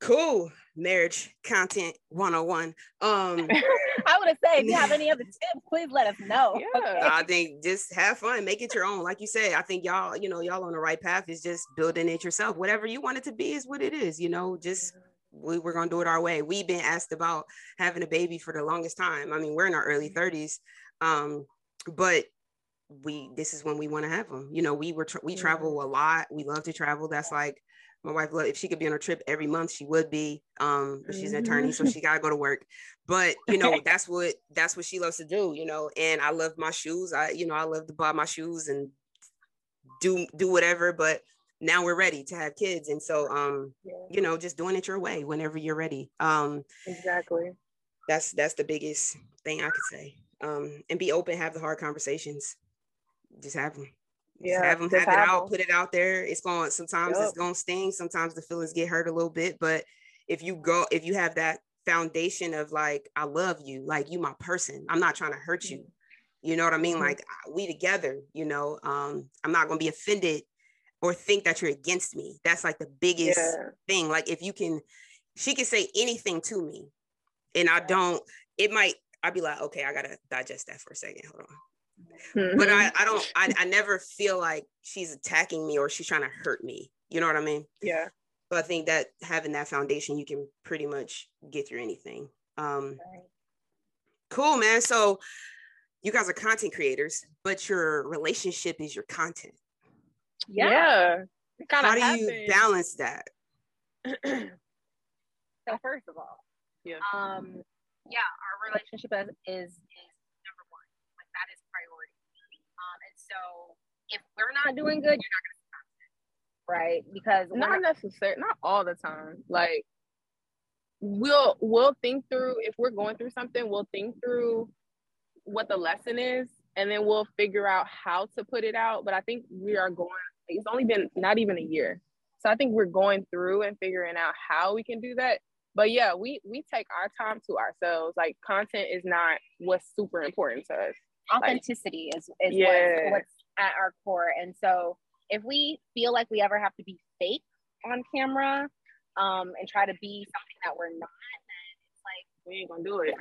cool marriage content 101 um [LAUGHS] i would have said if you have any other [LAUGHS] tips please let us know. Yeah. Okay. i think just have fun make it your own. Like you said i think y'all you know y'all on the right path is just building it yourself. Whatever you want it to be is what it is you know just we, we're gonna do it our way. We've been asked about having a baby for the longest time. I mean we're in our early 30s um but we this is when we want to have them you know we were tra- we travel a lot. We love to travel. That's like my wife if she could be on a trip every month she would be um but she's an attorney so mm-hmm. she got to go to work but you know that's what that's what she loves to do you know and i love my shoes i you know i love to buy my shoes and do do whatever but now we're ready to have kids and so um yeah. you know just doing it your way whenever you're ready um exactly that's that's the biggest thing i could say um and be open have the hard conversations just have them yeah, have them have it out, put it out there. It's going sometimes yep. it's going to sting. Sometimes the feelings get hurt a little bit, but if you go, if you have that foundation of like, I love you, like you my person. I'm not trying to hurt you. Mm-hmm. You know what I mean? Mm-hmm. Like we together. You know, um, I'm not going to be offended or think that you're against me. That's like the biggest yeah. thing. Like if you can, she can say anything to me, and I don't. It might. I'd be like, okay, I gotta digest that for a second. Hold on. Mm-hmm. But I, I don't I, I never feel like she's attacking me or she's trying to hurt me. You know what I mean? Yeah. So I think that having that foundation, you can pretty much get through anything. Um, right. Cool, man. So you guys are content creators, but your relationship is your content. Yeah. yeah. How do happens. you balance that? [CLEARS THROAT] so first of all, yeah, um, yeah, our relationship is, is is number one. Like that is priority. Um, and so if we're not doing good, you're not gonna see content, right? Because not, not necessarily, not all the time. Like we'll we'll think through if we're going through something, we'll think through what the lesson is, and then we'll figure out how to put it out. But I think we are going. It's only been not even a year, so I think we're going through and figuring out how we can do that. But yeah, we we take our time to ourselves. Like content is not what's super important to us. Authenticity like, is is what's, what's at our core, and so if we feel like we ever have to be fake on camera um, and try to be something that we're not, then it's like we ain't gonna do it.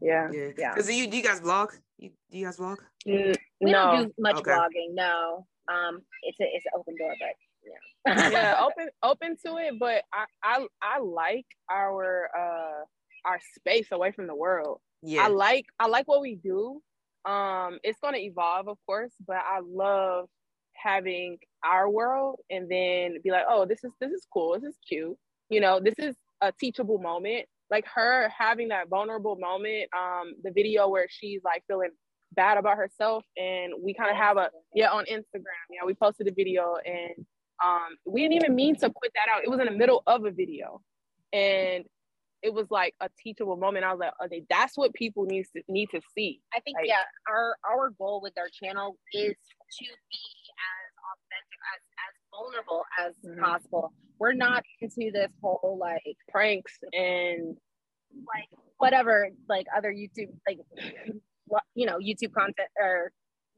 Yeah, yeah. yeah. Cause do you do you guys vlog? You, do you guys vlog? Mm, we no. don't do much okay. vlogging. No, um, it's a it's an open door, but yeah, yeah, [LAUGHS] open open to it. But I I I like our uh our space away from the world. Yeah, I like I like what we do. Um, it's gonna evolve, of course, but I love having our world and then be like, oh, this is this is cool, this is cute. You know, this is a teachable moment. Like her having that vulnerable moment, um, the video where she's like feeling bad about herself and we kind of have a yeah on Instagram. Yeah, we posted a video and um we didn't even mean to put that out. It was in the middle of a video. And it was like a teachable moment. I was like, okay, that's what people need to need to see. I think like, yeah, our our goal with our channel is to be as authentic, as as vulnerable as mm-hmm. possible. We're not into this whole like pranks and like whatever like other YouTube like you know YouTube content or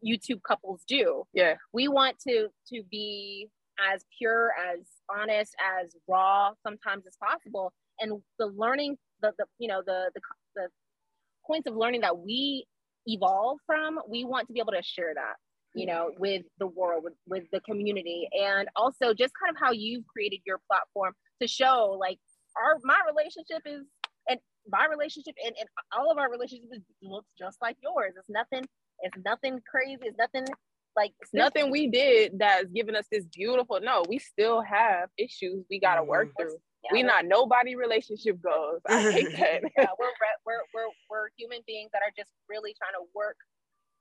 YouTube couples do. Yeah, we want to to be as pure, as honest, as raw sometimes as possible, and the learning the, the you know the the the points of learning that we evolve from, we want to be able to share that you know with the world with, with the community. And also just kind of how you've created your platform to show like our my relationship is and my relationship and, and all of our relationships looks just like yours. It's nothing it's nothing crazy it's nothing like it's nothing we did that's given us this beautiful no we still have issues we got to work mm-hmm. through yeah, we not nobody relationship goes. I hate [LAUGHS] that. yeah, we're, [LAUGHS] we're we're we're human beings that are just really trying to work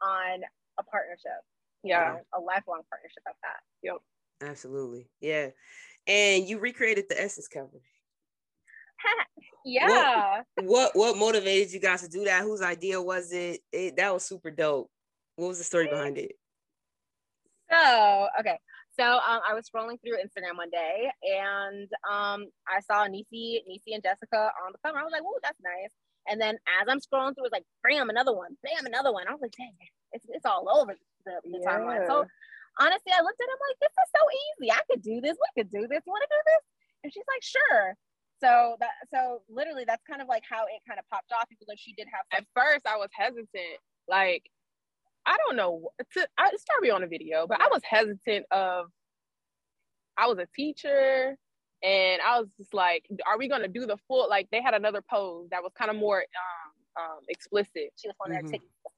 on a partnership. Yeah. Know, a lifelong partnership of that. Yep absolutely. Yeah. And you recreated the essence cover [LAUGHS] yeah. what, what, what motivated you guys to do that? Whose idea was it? it that was super dope. What was the story behind it? So okay so um, I was scrolling through Instagram one day and um, I saw Niecy, Niecy and Jessica on the cover. I was like, "Whoa, that's nice." And then as I'm scrolling through, it was like, "Bam, another one! Bam, another one!" I was like, "Dang, it's, it's all over the, the yeah. timeline. So honestly, I looked at him like, this is so easy. I could do this. We could do this. You want to do this? And she's like, sure. So that so literally that's kind of like how it kind of popped off, even though she did have some- at first I was hesitant. Like, I don't know to I, it's probably on a video, but I was hesitant of I was a teacher and I was just like, are we gonna do the full like they had another pose that was kind of more um um explicit. She was on there mm-hmm.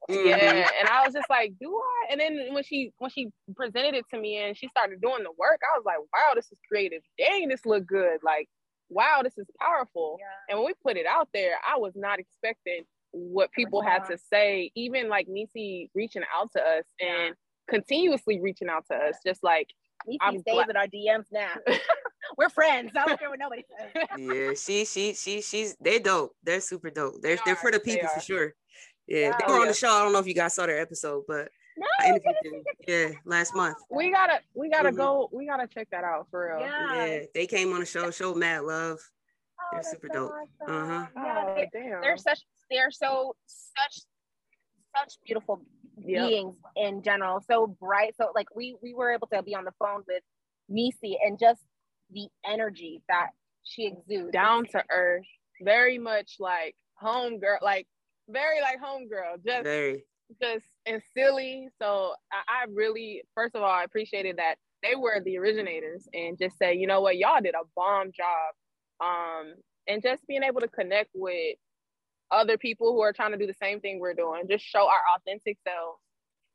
Yeah, and I was just like, do I? And then when she when she presented it to me and she started doing the work, I was like, wow, this is creative. Dang, this look good. Like, wow, this is powerful. Yeah. And when we put it out there, I was not expecting what people had to say. Even like Niecy reaching out to us and continuously reaching out to us, just like Niecy I'm stays in our DMs now. [LAUGHS] We're friends. I don't care what nobody says. [LAUGHS] yeah, she she she she's they're dope. They're super dope. They're they are, they're for the people for sure. Yeah, they were on the show. I don't know if you guys saw their episode, but no, I. Yeah, last month. We gotta, we gotta mm-hmm. go. We gotta check that out for real. Yeah. yeah, they came on the show, showed mad love. Oh, they're super so dope. Awesome. Uh huh. Oh, they're, damn. They're such. They're so such such beautiful yep. beings in general. So bright. So like we we were able to be on the phone with Niecy and just the energy that she exudes. Down to earth, very much like home girl, like very like homegirl, just very. just and silly. So I, I really, first of all, I appreciated that they were the originators and just say, you know what, y'all did a bomb job. Um, and just being able to connect with other people who are trying to do the same thing we're doing, just show our authentic selves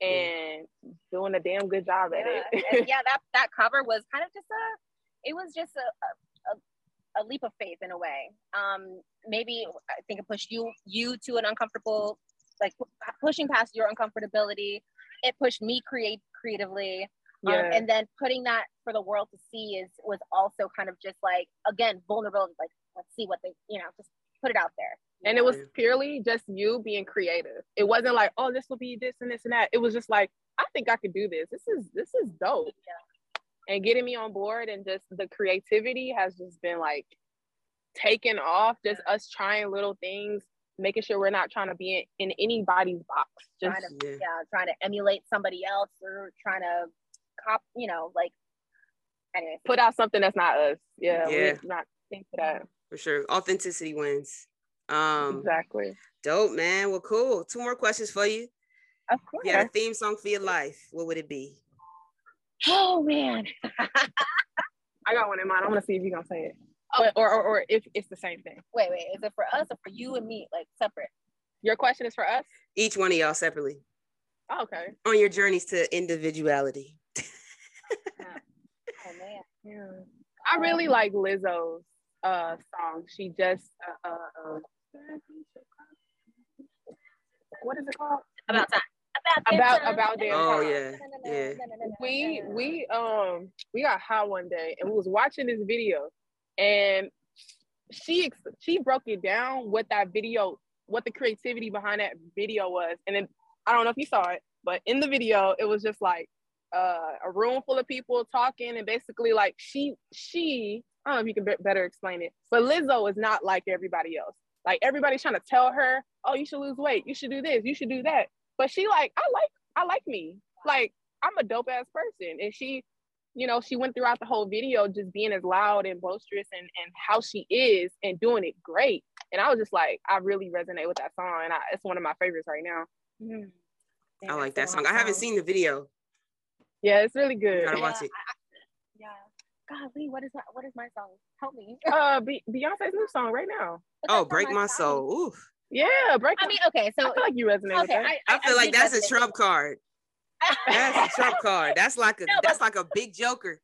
and yeah. doing a damn good job yeah. at it. [LAUGHS] yeah, that that cover was kind of just a, it was just a, a, a leap of faith in a way. Um, maybe I think it pushed you you to an uncomfortable, like pushing past your uncomfortability. It pushed me create creatively. Um, yeah. Um, and then putting that for the world to see is was also kind of just like again vulnerability like let's see what they you know just put it out there and it was purely just you being creative it wasn't like oh this will be this and this and that it was just like i think i could do this this is this is dope yeah. and getting me on board and just the creativity has just been like taken off just yeah. us trying little things making sure we're not trying to be in, in anybody's box just trying to, yeah. yeah trying to emulate somebody else or trying to cop you know like anyway put out something that's not us. Yeah, yeah. not think for that. For sure. Authenticity wins. Um exactly. dope man. Well cool. Two more questions for you. Of course yeah a theme song for your life what would it be? Oh man. [LAUGHS] I got one in mind. I'm gonna see if you're gonna say it. Oh. or, or or if it's the same thing. Wait wait. Is it for us or for you and me like separate? Your question is for us? Each one of y'all separately. Oh, okay. On your journeys to individuality. man yeah. i really like lizzo's uh song. She just uh, uh, uh what is it called? About time. About about, about damn Oh yeah, yeah. We we um we got high one day and we was watching this video, and she she broke it down what that video, what the creativity behind that video was, and then I don't know if you saw it, but in the video it was just like uh, a room full of people talking, and basically like she she I don't know if you can be- better explain it, but Lizzo is not like everybody else. Like everybody's trying to tell her, oh, you should lose weight, you should do this, you should do that. But she like, I like, I like me. Like I'm a dope ass person, and she, you know, she went throughout the whole video just being as loud and boisterous and and how she is and doing it great. And I was just like, I really resonate with that song, and I, it's one of my favorites right now. Mm. I like that song. I haven't seen the video. Yeah, it's really good. You gotta watch it. yeah. God, Lee, what is my what is my song? Help me. [LAUGHS] uh, Be- Beyonce's new song right now. oh, break my, my soul. Oof. Yeah, break. I mean, okay, so I feel like you resonate. Okay, I, I, I, feel like that's a trump card. [LAUGHS] that's a trump card. That's like a no, that's like a big joker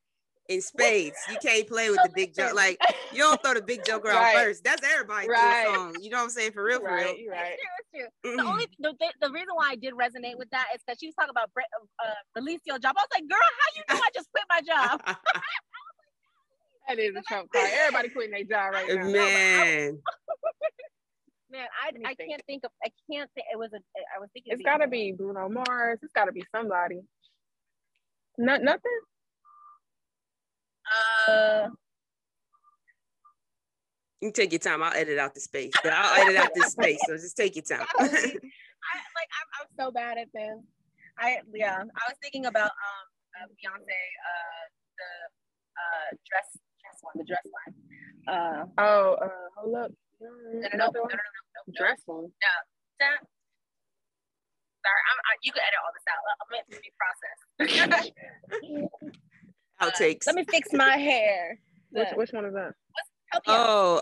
in spades. You can't play with the big joke. Like you don't throw the big joker right. out first. That's everybody right. song. You know what I'm saying? For real, for right, real. Right. It's true. It's true. Mm-hmm. The only the, the, reason why I did resonate with that is because she was talking about uh, release your job. I was like, girl, how you know I just quit my job? [LAUGHS] that is a Trump card. Everybody quitting their job right now. Man. [LAUGHS] Man, I, I think. can't think of I can't think it was a I was thinking it's gotta be Bruno Mars. It's gotta be somebody. Not nothing. Uh, you take your time. I'll edit out the space, but I'll edit out this space. So just take your time. [LAUGHS] I, like I'm, I'm so bad at this. I yeah. I was thinking about um uh, Beyonce uh the uh dress dress one the dress line. Uh oh uh hold up. No no no no no no, no, no. dress one. No. Sorry, I'm, I, you can edit all this out. I'm meant to be processed. Outtakes. Let me fix my hair. [LAUGHS] Which, which one is that? Oh,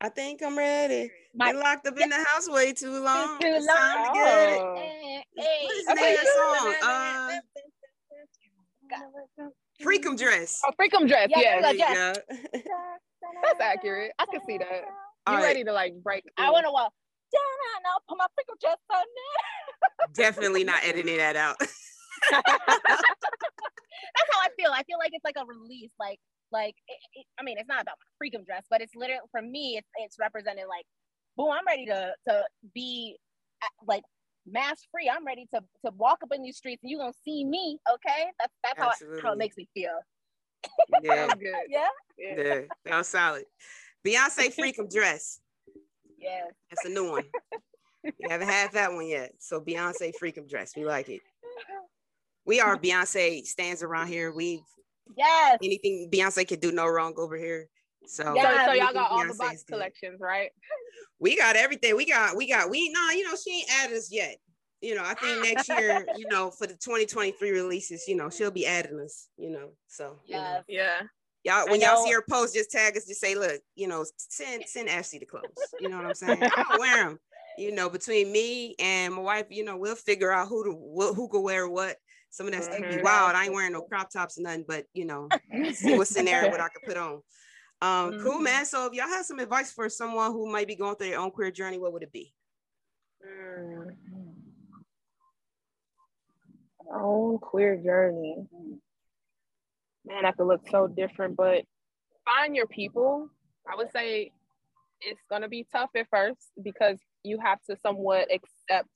I think I'm ready. My, Been locked up yeah. in the house way too long. Too long. time to get it. Hey, hey. What is the name of the song? Uh, Freakum Dress. Oh, Freakum Dress. Yeah, yeah. [LAUGHS] That's accurate. I can see that. You right. ready to like break? I want to walk. No, put my freakum dress on. [LAUGHS] Definitely not editing that out. That's how I feel. I feel like it's like a release, like like it, it, I mean, it's not about my freakum dress, but it's literally for me, it's it's represented like, boom, I'm ready to to be uh, like mask free. I'm ready to to walk up in these streets, and you are gonna see me. Okay, that's that's how, I, how it makes me feel. Yeah, [LAUGHS] good. Yeah, yeah, yeah. that was solid. Beyonce freakum [LAUGHS] dress. Yeah, that's a new one. you haven't had that one yet. So Beyonce freakum dress. We like it we are [LAUGHS] Beyonce stands around here. We yes anything Beyonce can do no wrong over here. So, yeah, so, so y'all got all the box collections, right? [LAUGHS] We got everything. We got we got we no, you know, she ain't added us yet. you know, I think next year, [LAUGHS] you know, for the 2023 releases, you know, she'll be adding us, you know. So Yes. Yeah. y'all when y'all see her post, just tag us, just say, look, you know, send send Ashley the clothes. You know what I'm saying? I'll wear them. You know, between me and my wife, you know, we'll figure out who to wh- who could wear what. Some of that stuff be Mhm. wild. I ain't wearing no crop tops or nothing, but you know, see what's in there what I could put on. Um, cool, Mhm. man. So if y'all have some advice for someone who might be going through their own queer journey, what would it be? Mm. Own queer journey. Man, that could look so different, but find your people. I would say it's gonna be tough at first because you have to somewhat accept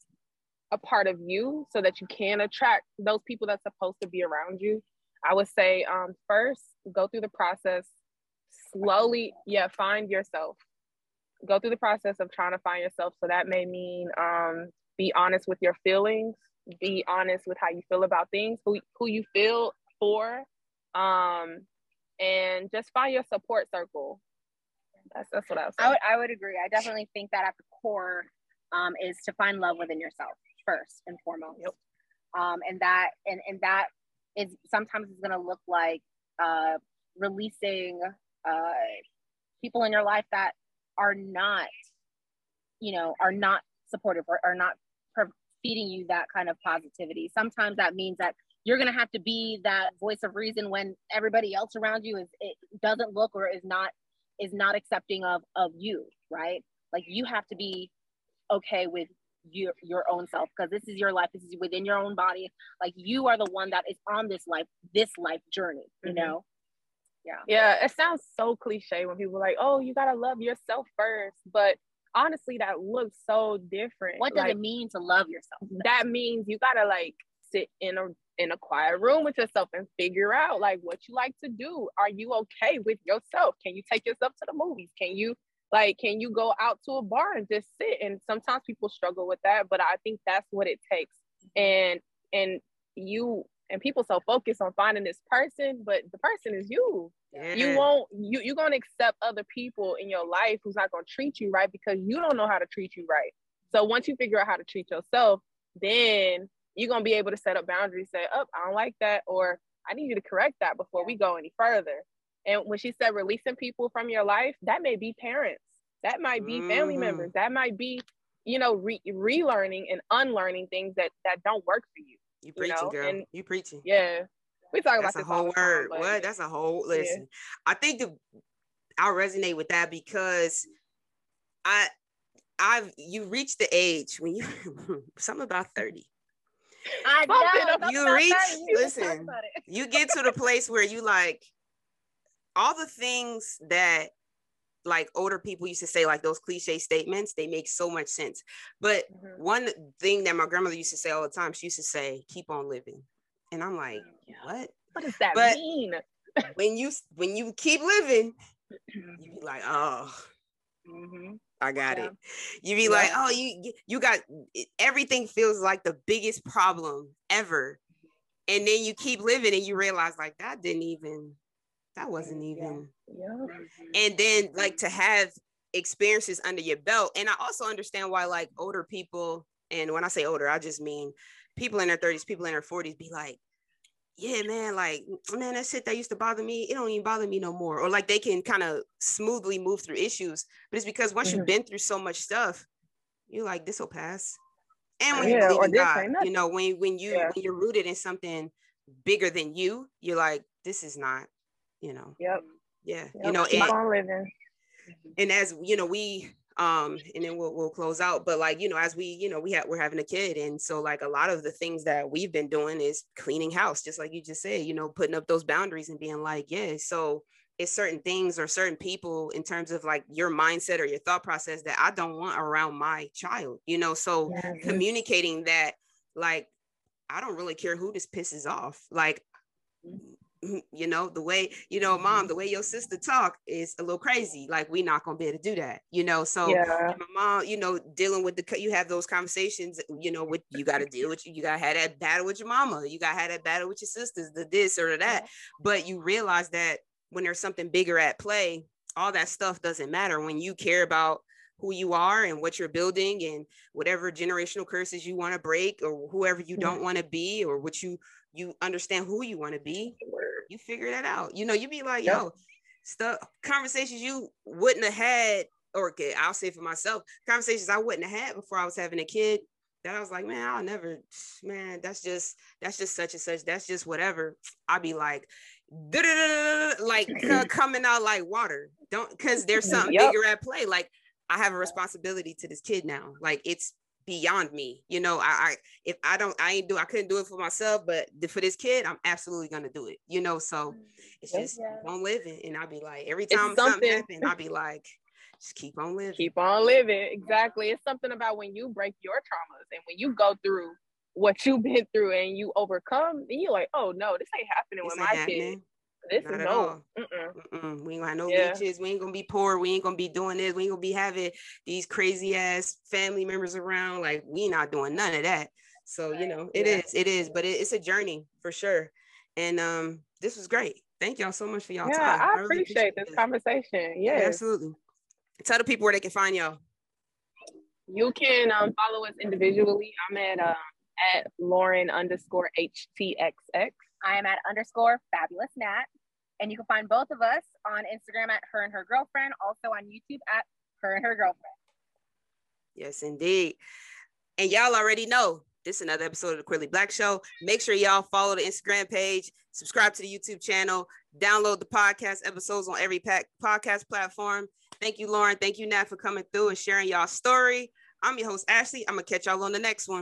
a part of you so that you can attract those people that's supposed to be around you. I would say um, first go through the process slowly. Yeah, find yourself. Go through the process of trying to find yourself. So that may mean um, be honest with your feelings, be honest with how you feel about things, who who you feel for, um, and just find your support circle. That's that's what I would. I would I would agree. I definitely think that at the core um, is to find love within yourself first and foremost. Yep. Um, and that and and that is sometimes it's going to look like uh, releasing uh, people in your life that are not, you know, are not supportive or are not feeding you that kind of positivity. Sometimes that means that you're going to have to be that voice of reason when everybody else around you is it doesn't look or is not is not accepting of of you right like you have to be okay with your your own self because this is your life this is within your own body like you are the one that is on this life this life journey you Mhm. know Yeah, yeah. it sounds so cliche when people are like, "Oh, you gotta love yourself first. but honestly, that looks so different. what does Like, it mean to love yourself that means you gotta like sit in a in a quiet room with yourself and figure out like what you like to do. Are you okay with yourself? Can you take yourself to the movies? Can you like can you go out to a bar and just sit? And sometimes people struggle with that, but I think that's what it takes. And and you and people so focused on finding this person, but the person is you Yeah. you won't you you're gonna accept other people in your life who's not gonna treat you right because you don't know how to treat you right. So once you figure out how to treat yourself, then you're gonna be able to set up boundaries, say, Up, I don't like that, or I need you to correct that before we go any further. And when she said releasing people from your life, that may be parents, that might be family Mhm. members, that might be, you know, re- relearning and unlearning things that that don't work for you. You preaching, know, girl. and- you preaching. Yeah. We talk That's about a this all whole the time, word. what? That's a whole listen. I think the I'll resonate with that because I I've you reach the age when you [LAUGHS] something about 30. i Bump know You reach- that, you just talked listen. You get to the place where you like all the things that like older people used to say, like those cliche statements, they make so much sense. But Mhm. one thing that my grandmother used to say all the time, she used to say, keep on living. And I'm like, what? What does that But- mean? [LAUGHS] When you when you keep living, you be like, oh, Mhm. I got Yeah. it. You be Yeah. like, oh, you you got everything feels like the biggest problem ever. And then you keep living and you realize like that didn't even that wasn't even Yeah. Mhm. and then like to have experiences under your belt and i also understand why like older people and when i say older i just mean people in their 30s people in their 40s be like yeah man like man that shit that used to bother me it don't even bother me no more or like they can kind of smoothly move through issues but it's because once you've Mhm. been through so much stuff you're like this will pass and when you Yeah, believe in God, you know when when you Yeah. when you're rooted in something bigger than you you're like this is not you know Yep. yeah you know keep and, on living. and as you know we um and then we'll, we'll close out but like you know as we you know we have we're having a kid and so like a lot of the things that we've been doing is cleaning house just like you just said you know putting up those boundaries and being like yeah so it's certain things or certain people in terms of like your mindset or your thought process that i don't want around my child you know so Mhm. communicating that like i don't really care who this pisses off like [LAUGHS] you know the way you know mom mm-hmm. the way your sister talk is a little crazy like we not gonna be able to do that you know? So Yeah. my mom you know dealing with the you have those conversations you know with you got to deal with you you got to have that battle with your mama you got to have that battle with your sisters the this or the that but you realize that when there's something bigger at play all that stuff doesn't matter when you care about who you are and what you're building and whatever generational curses you want to break or whoever you don't want to be or what you you understand who you want to be you figure that out. You know you be like yo stuff conversations you wouldn't have had or okay, I'll say for myself conversations I wouldn't have had before I was having a kid that I was like man I'll never [SNIFFS] man that's just that's just such and such that's just whatever. [SNIFFS] I'll be like like [SNIFFS] coming out like water. Don't because there's mm, something yep. bigger at play. Like I have a responsibility to this kid now. Like it's beyond me. You know, I, I if I don't, I ain't do, I couldn't do it for myself, but for this kid, I'm absolutely gonna do it. You know, so it's just yeah. keep on living. And I'll be like, every time something, something happens, I'll be like, just keep on living. Keep on living. Exactly. It's something about when you break your traumas and when you go through what you've been through and you overcome, and you're like, oh no, this ain't happening this with my happening. kid. This Not is no. Mm-mm. Mm-mm. We ain't gonna have no yeah. beaches. We ain't gonna be poor. We ain't gonna be doing this. We ain't gonna be having these crazy ass family members around. Like we not doing none of that. So you know, it yeah. is, it is, but it, it's a journey for sure. And um, this was great. Thank y'all so much for y'all yeah, time. I, I really appreciate, appreciate this, this conversation. Yes. absolutely. Tell the people where they can find y'all. You can um, follow us individually. I'm at uh, at Lauren underscore HTXX. I am at underscore fabulous Nat. And you can find both of us on Instagram at her and her girlfriend, also on YouTube at her and her girlfriend. Yes, indeed. And y'all already know this is another episode of the Queerly Blax Show. Make sure y'all follow the Instagram page, subscribe to the YouTube channel, download the podcast episodes on every podcast platform. Thank you, Lauren. Thank you, Nat, for coming through and sharing y'all story. I'm your host, Ashley. I'm gonna catch y'all on the next one.